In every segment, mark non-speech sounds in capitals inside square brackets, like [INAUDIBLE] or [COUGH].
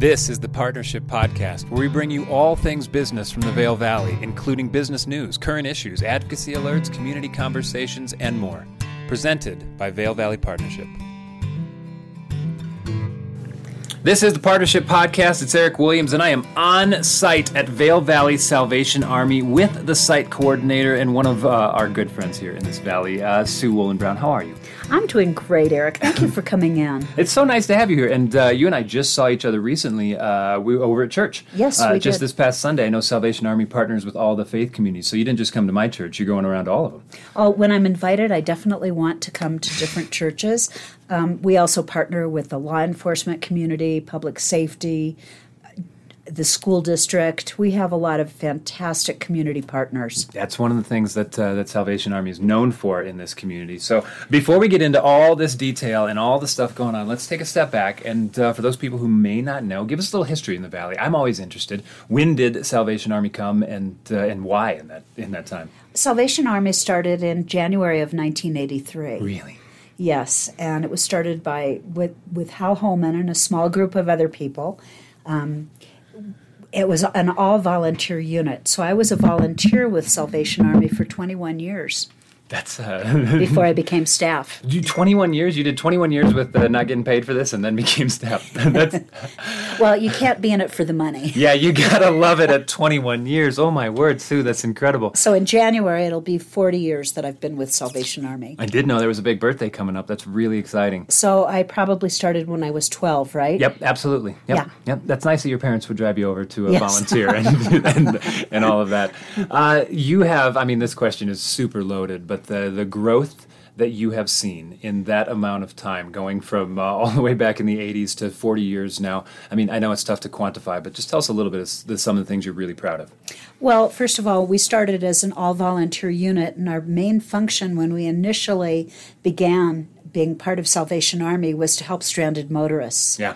This is the Partnership Podcast, where we bring you all things business from the Vail Valley, including business news, current issues, advocacy alerts, community conversations, and more. Presented by Vail Valley Partnership. This is the Partnership Podcast. It's Erik Williams, and I am on site at Vail Valley Salvation Army with the site coordinator and one of uh, our good friends here in this valley, uh, Tsu Wolin Brown. How are you? I'm doing great, Erik. Thank you for coming in. [LAUGHS] It's so nice to have you here. And uh, you and I just saw each other recently. Uh, we were over at church. Yes, uh, we just did. this past Sunday. I know Salvation Army partners with all the faith communities, so you didn't just come to my church. You're going around to all of them. Oh, when I'm invited, I definitely want to come to different churches. Um, we also partner with the law enforcement community, public safety, the school district. We have a lot of fantastic community partners. That's one of the things that uh, that Salvation Army is known for in this community. So before we get into all this detail and all the stuff going on, let's take a step back. And uh, for those people who may not know, give us a little history in the valley. I'm always interested. When did Salvation Army come, and uh, and why in that in that time? Salvation Army started in January of 1983. Really. Yes, and it was started by with with Hal Holman and a small group of other people. Um, it was an all volunteer unit, so I was a volunteer with Salvation Army for 21 years That's uh, before I [LAUGHS] became staff. you 21 years. You did 21 years with uh, not getting paid for this, and then [LAUGHS] became staff. [LAUGHS] That's Well, you can't be in it for the money. yeah. You gotta love it at 21 years. Oh my word, Tsu, that's incredible. So in January, it'll be 40 years that I've been with Salvation Army. I did know there was a big birthday coming up. That's really exciting. So I probably started when I was 12, right? Yep, absolutely. Yep, Yeah. yep. That's nice that your parents would drive you over to a Yes. volunteer and, and and all of that. Uh, you have, I mean, this question is super loaded, but the the growth that you have seen in that amount of time, going from uh, [LAUGHS] all the way back in the '80s to 40 years now. I mean, I know it's tough to quantify, but just tell us a little bit of the, some of the things you're really proud of. Well, first of all, we started as an all volunteer unit, and our main function when we initially began being part of Salvation Army was to help stranded motorists. Yeah.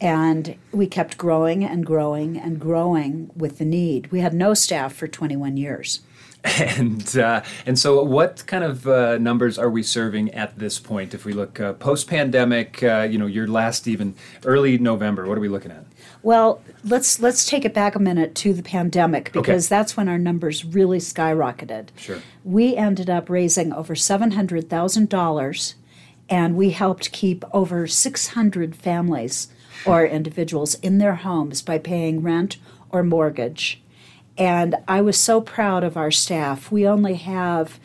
And we kept growing and growing and growing with the need. We had no staff for 21 years. [LAUGHS] And uh, and so, what kind of uh, numbers are we serving at this point? If we look uh, post pandemic, uh, you know, your last even early November, what are we looking at? Well, let's let's take it back a minute to the pandemic because that's when our numbers really skyrocketed. Sure. We ended up raising over seven hundred thousand dollars, and we helped keep over six hundred families or individuals in their homes by paying rent or mortgage. And I was so proud of our staff. We only have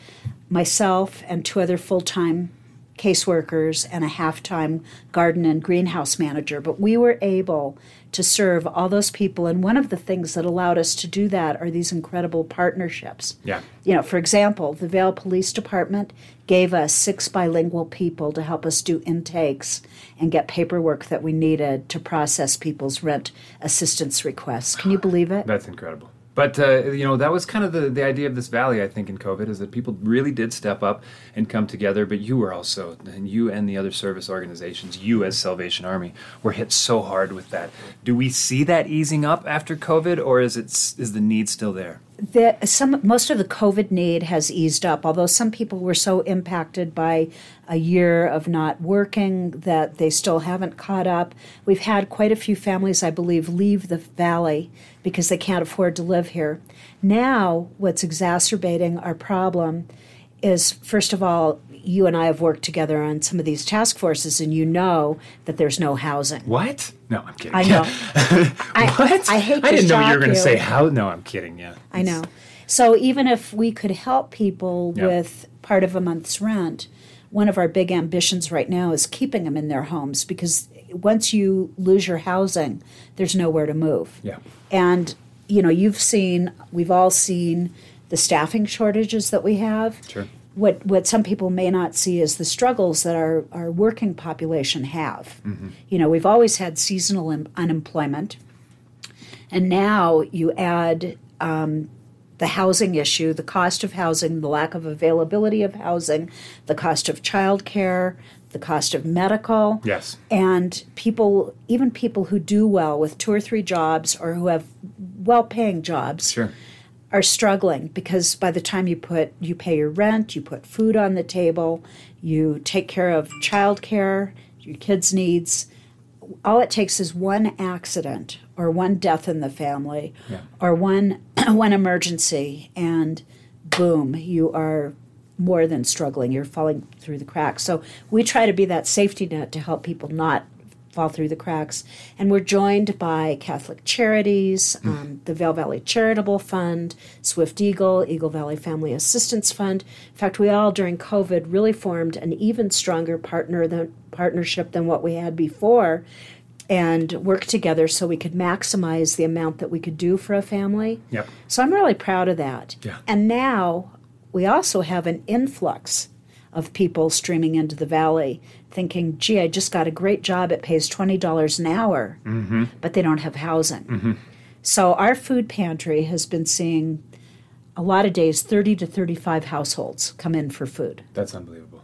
myself and two other full time caseworkers and a half time garden and greenhouse manager, but we were able to serve all those people. And one of the things that allowed us to do that are these incredible partnerships. Yeah. You know, for example, the Vail Police Department gave us six bilingual people to help us do intakes and get paperwork that we needed to process people's rent assistance requests. Can you believe it? That's incredible. But uh, you know that was kind of the, the idea of this valley. I think in COVID is that people really did step up and come together. But you were also, and you and the other service organizations, you as Salvation Army, were hit so hard with that. Do we see that easing up after COVID, or is it is the need still there? The, some most of the COVID need has eased up, although some people were so impacted by a year of not working that they still haven't caught up. We've had quite a few families, I believe, leave the valley because they can't afford to live here. Now, what's exacerbating our problem is, first of all, you and I have worked together on some of these task forces, and you know that there's no housing. What? No, I'm kidding. I know. [LAUGHS] I, what? I hate I didn't know you were going to say how. No, I'm kidding. Yeah. I know. So even if we could help people Yeah. with part of a month's rent, one of our big ambitions right now is keeping them in their homes because once you lose your housing, there's nowhere to move. Yeah. And you know, you've seen, we've all seen the staffing shortages that we have. Sure. What what some people may not see is the struggles that our, our working population have. You know, we've always had seasonal un- unemployment, and now you add um, the housing issue, the cost of housing, the lack of availability of housing, the cost of childcare, the cost of medical. Yes. And people, even people who do well with two or three jobs or who have well paying jobs, Sure. Are struggling because by the time you put you pay your rent, you put food on the table, you take care of childcare, your kids' needs, all it takes is one accident or one death in the family Yeah. or one [CLEARS THROAT] one emergency and boom you are more than struggling you're falling through the cracks so we try to be that safety net to help people not fall through the cracks and we're joined by catholic charities um, the vail valley charitable fund swift eagle eagle valley family assistance fund in fact we all during covid really formed an even stronger partner than partnership than what we had before and worked together so we could maximize the amount that we could do for a family Yep. so I'm really proud of that. Yeah. And now we also have an influx of people streaming into the valley thinking, gee, I just got a great job. It pays $20 an hour, mm-hmm. but they don't have housing. Mm-hmm. So our food pantry has been seeing a lot of days 30 to 35 households come in for food. That's unbelievable.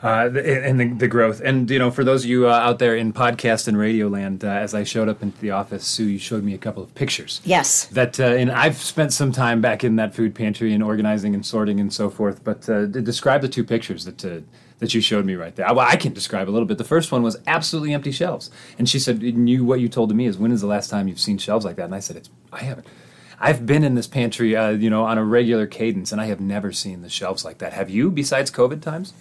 Uh, and the, the growth, and you know, for those of you uh, out there in podcast and radio land, uh, as I showed up into the office, Tsu, you showed me a couple of pictures. Yes. That uh, and I've spent some time back in that food pantry and organizing and sorting and so forth. But uh, describe the two pictures that uh, that you showed me right there. Well, I can describe a little bit. The first one was absolutely empty shelves, and she said, "You what you told to me is when is the last time you've seen shelves like that?" And I said, "It's I haven't." I've been in this pantry, uh, you know, on a regular cadence, and I have never seen the shelves like that. Have you, besides COVID times?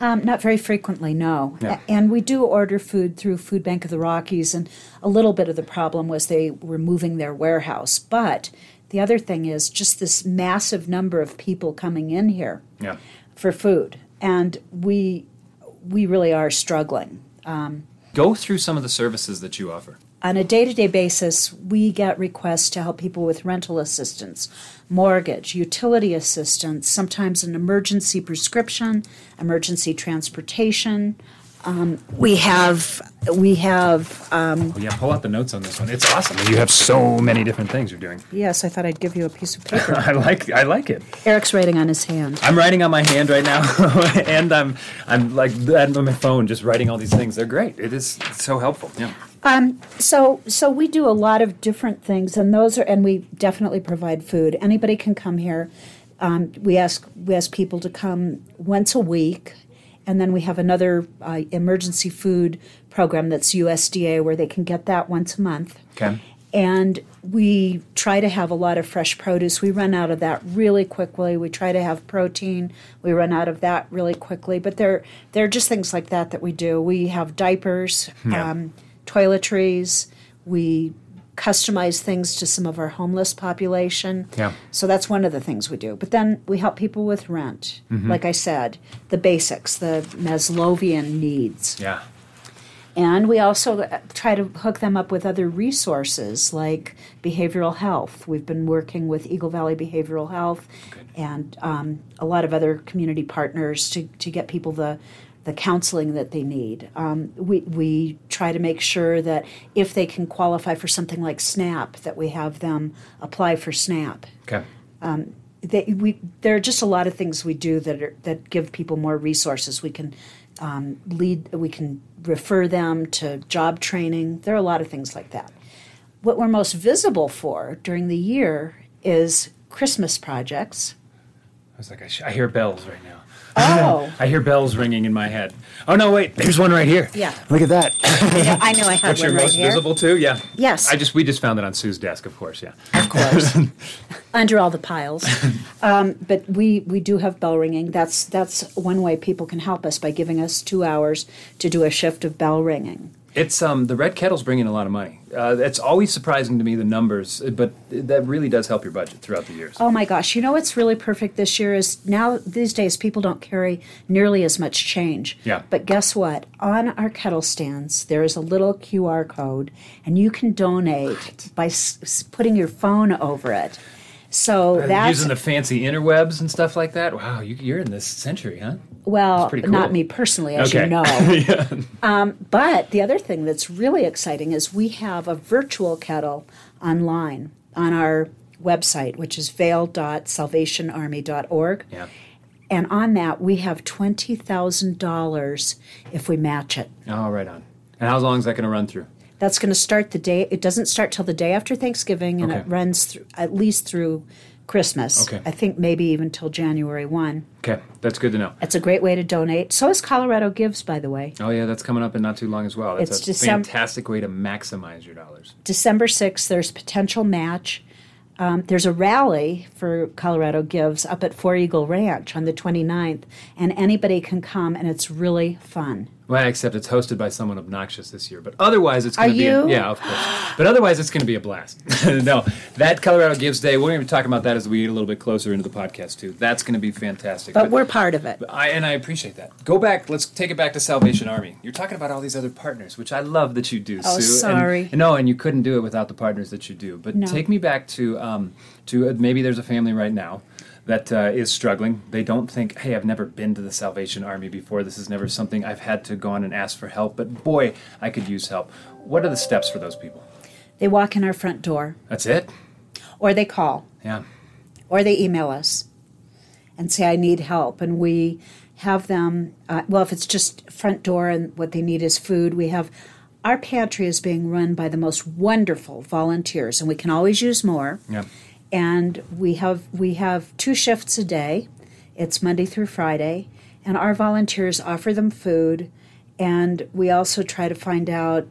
Um, not very frequently, no. Yeah. And we do order food through Food Bank of the Rockies, and a little bit of the problem was they were moving their warehouse. But the other thing is just this massive number of people coming in here Yeah. for food, and we we really are struggling. Um, Go through some of the services that you offer. On a day to day basis, we get requests to help people with rental assistance, mortgage, utility assistance, sometimes an emergency prescription, emergency transportation. Um, we have we have um, Oh, yeah, pull out the notes on this one. It's awesome. You have so many different things you're doing. yes. I thought I'd give you a piece of [LAUGHS] paper. I like I like it. Erik's writing on his hand. I'm writing on my hand right now, [LAUGHS] and I'm I'm like on my phone just writing all these things. They're great. It is so helpful. Yeah. Um, so so we do a lot of different things, and those are and we definitely provide food. Anybody can come here. Um, we ask we ask people to come once a week, and then we have another uh, emergency food program that's USDA where they can get that once a month. Okay. And we try to have a lot of fresh produce. We run out of that really quickly. We try to have protein. We run out of that really quickly. But there, there are just things like that that we do. We have diapers, Yeah. um, toiletries. We customize things to some of our homeless population. Yeah. So that's one of the things we do. But then we help people with rent. Like I said, the basics, the Maslowian needs. Yeah. And we also uh, try to hook them up with other resources like behavioral health. We've been working with Eagle Valley Behavioral Health Good. and um, a lot of other community partners to, to get people the, the counseling that they need. Um, we, we try to make sure that if they can qualify for something like SNAP, that we have them apply for SNAP Okay. they, we, there are just a lot of things we do that are, that give people more resources. We can um, lead, we can refer them to job training. There are a lot of things like that. What we're most visible for during the year is Christmas projects. I was like, I, sh- I hear bells right now. Oh, [LAUGHS] I hear bells ringing in my head. Oh no, wait, there's one right here. Yeah. Look at that. yeah, I know I had Which one you're right most here. visible too. Yeah. Yes. I just we just found it on Tsu's desk, of course. Yeah. of course, [LAUGHS] under all the piles. Um, but we we do have bell ringing. That's that's one way people can help us by giving us two hours to do a shift of bell ringing. It's um the red kettle's bringing a lot of money. Uh, it's always surprising to me the numbers, but that really does help your budget throughout the years. Oh my gosh! You know what's really perfect this year is now these days people don't carry nearly as much change. Yeah. But guess what? On our kettle stands there is a little QR code, and you can donate by s- putting your phone over it. So Uh, that's Using the fancy interwebs and stuff like that. Wow, you, you're in this century, huh? Well, pretty not me personally, as Okay. you know. [LAUGHS] yeah. Um, but the other thing that's really exciting is we have a virtual kettle online on our website, which is vail.salvationarmy.org. Yeah. And on that, we have $20,000 if we match it. Oh, right on. And how long is that going to run through? That's going to start the day, it doesn't start till the day after Thanksgiving, and Okay. it runs through, at least through Christmas. Okay. I think maybe even till January 1. Okay, that's good to know. It's a great way to donate. So is Colorado Gives, by the way. Oh yeah, that's coming up in not too long as well. That's It's a Decem- fantastic way to maximize your dollars. December 6th, there's potential match. Um, there's a rally for Colorado Gives up at Four Eagle Ranch on the 29th, and anybody can come, and it's really fun. Well, except it's hosted by someone obnoxious this year. But otherwise, it's going to be you? yeah, of course. But otherwise, it's going to be a blast. [LAUGHS] no, that Colorado Gives Day. We're going to be talking about that as we get a little bit closer into the podcast too. That's going to be fantastic. But we're part of it. I, and I appreciate that. Go back. Let's take it back to Salvation Army. You're talking about all these other partners, which I love that you do, Oh, Tsu. sorry. And, no, and you couldn't do it without the partners that you do. But No. take me back to um, to uh, maybe there's a family right now that uh, is struggling. They don't think, hey, I've never been to the Salvation Army before. This is never something I've had to go on and ask for help. But boy, I could use help. What are the steps for those people? They walk in our front door, That's it. or they call, Yeah. or they email us and say, I need help. And we have them, uh, well, if it's just front door and what they need is food, we have our pantry is being run by the most wonderful volunteers, and we can always use more. Yeah. And we have we have two shifts a day. It's Monday through Friday, and our volunteers offer them food, and we also try to find out,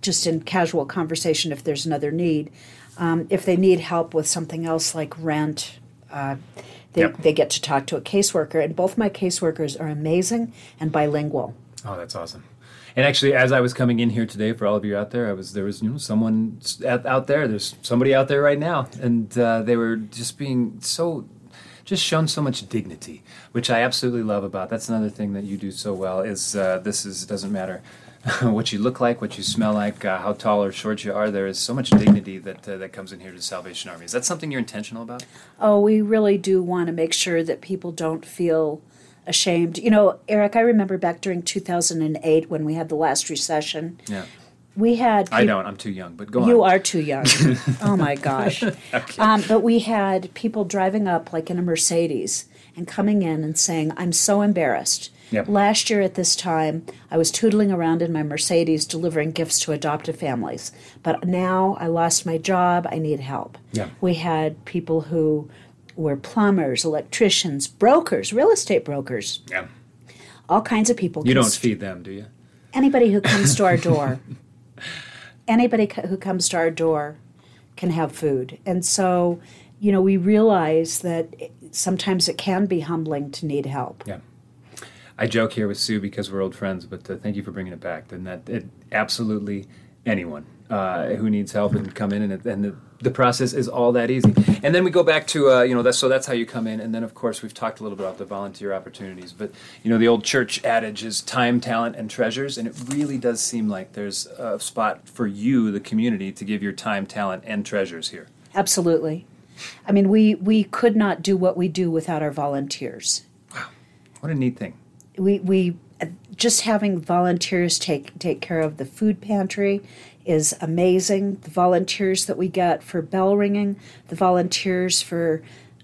just in casual conversation, if there's another need. Um, if they need help with something else like rent, uh, they, Yep. they get to talk to a caseworker, and both my caseworkers are amazing and bilingual. Oh, that's awesome. And actually, as I was coming in here today, for all of you out there, I was there was you know someone out, there. There's somebody out there right now, and uh, they were just being so, just shown so much dignity, which I absolutely love about. That's another thing that you do so well. Is uh, this is doesn't matter [LAUGHS] what you look like, what you smell like, uh, how tall or short you are. There is so much dignity that uh, that comes in here to Salvation Army. Is that something you're intentional about? Oh, we really do want to make sure that people don't feel ashamed. You know, Erik, I remember back during 2008 when we had the last recession, Yeah, we had. I peop- don't. I'm too young, but go You on. are too young. [LAUGHS] oh my gosh. [LAUGHS] um, but we had people driving up like in a Mercedes and coming in and saying, I'm so embarrassed. Yep. Last year at this time, I was tootling around in my Mercedes delivering gifts to adoptive families. But now I lost my job. I need help. Yeah. We had people who were plumbers, electricians, brokers, real estate brokers, Yeah. all kinds of people. You don't cons- feed them, do you? anybody who comes to our [LAUGHS] door anybody co- who comes to our door can have food and so you know we realize that it- sometimes it can be humbling to need help Yeah. I joke here with Tsu because we're old friends, but uh, thank you for bringing it back. And that it, absolutely anyone uh, who needs help and come in, and, and the, the process is all that easy. And then we go back to uh, you know that's so that's how you come in. And then of course we've talked a little bit about the volunteer opportunities, but you know the old church adage is time, talent, and treasures, and it really does seem like there's a spot for you, the community, to give your time, talent, and treasures here. absolutely i mean we we could not do what we do without our volunteers Wow, What a neat thing. we we just having volunteers take take care of the food pantry is amazing. The volunteers that we get for bell ringing, the volunteers for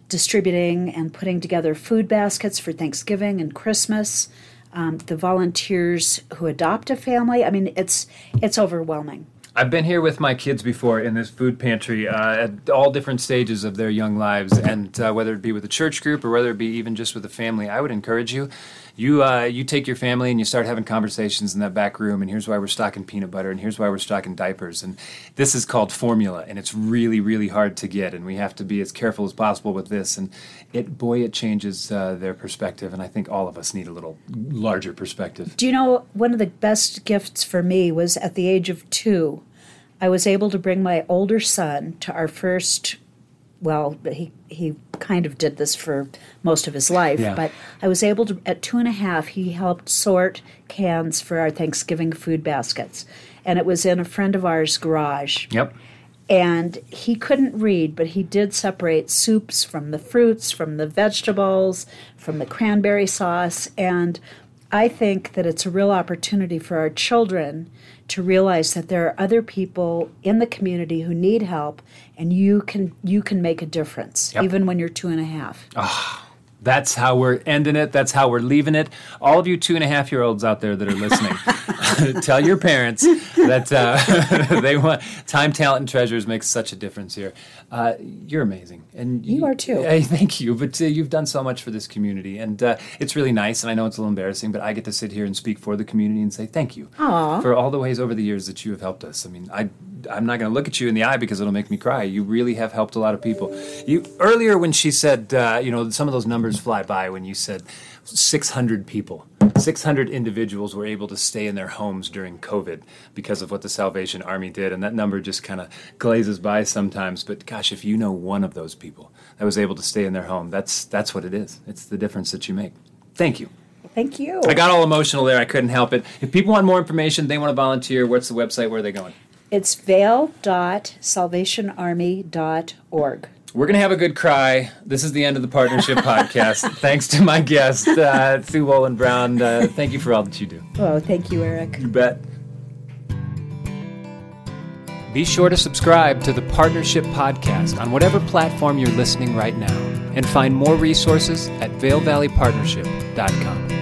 distributing and putting together food baskets for Thanksgiving and Christmas, um, the volunteers who adopt a family. I mean, it's it's overwhelming. I've been here with my kids before in this food pantry uh, at all different stages of their young lives, and uh, whether it be with a church group or whether it be even just with a family, I would encourage you. You uh, you take your family and you start having conversations in that back room, and here's why we're stocking peanut butter, and here's why we're stocking diapers, and this is called formula, and it's really really hard to get, and we have to be as careful as possible with this, and it boy it changes uh, their perspective, and I think all of us need a little larger perspective. Do you know one of the best gifts for me was at the age of two, I was able to bring my older son to our first. Well, he he kind of did this for most of his life, Yeah. but I was able to at two and a half. He helped sort cans for our Thanksgiving food baskets, and it was in a friend of ours' garage Yep. and he couldn't read, but he did separate soups from the fruits, from the vegetables, from the cranberry sauce. And I think that it's a real opportunity for our children to realize that there are other people in the community who need help, and you can you can make a difference Yep. even when you're two and a half. Ah. That's how we're ending it. That's how we're leaving it. All of you two and a half year olds out there that are listening, [LAUGHS] tell your parents that uh, [LAUGHS] they want time, talent, and treasures makes such a difference here. Uh, you're amazing, and You are too. [LAUGHS] Hey, thank you. But uh, you've done so much for this community, and uh, it's really nice. And I know it's a little embarrassing, but I get to sit here and speak for the community and say thank you Aw. for all the ways over the years that you have helped us. I mean, I I'm not going to look at you in the eye because it'll make me cry. You really have helped a lot of people. You earlier when she said, uh, you know, some of those numbers fly by when you said 600 people. 600 individuals were able to stay in their homes during COVID because of what the Salvation Army did. And that number just kind of glazes by sometimes. But gosh, if you know one of those people that was able to stay in their home, that's, that's what it is. It's the difference that you make. Thank you. Thank you. I got all emotional there. I couldn't help it. If people want more information, they want to volunteer, what's the website? Where are they going? It's vail.salvationarmy.org. We're going to have a good cry. This is the end of the partnership [LAUGHS] podcast. Thanks to my guest, uh, Tsu Wolin Brown. Uh, thank you for all that you do. Oh, thank you, Erik. You bet. Be sure to subscribe to the Partnership Podcast on whatever platform you're listening right now and find more resources at VailValleyPartnership.com.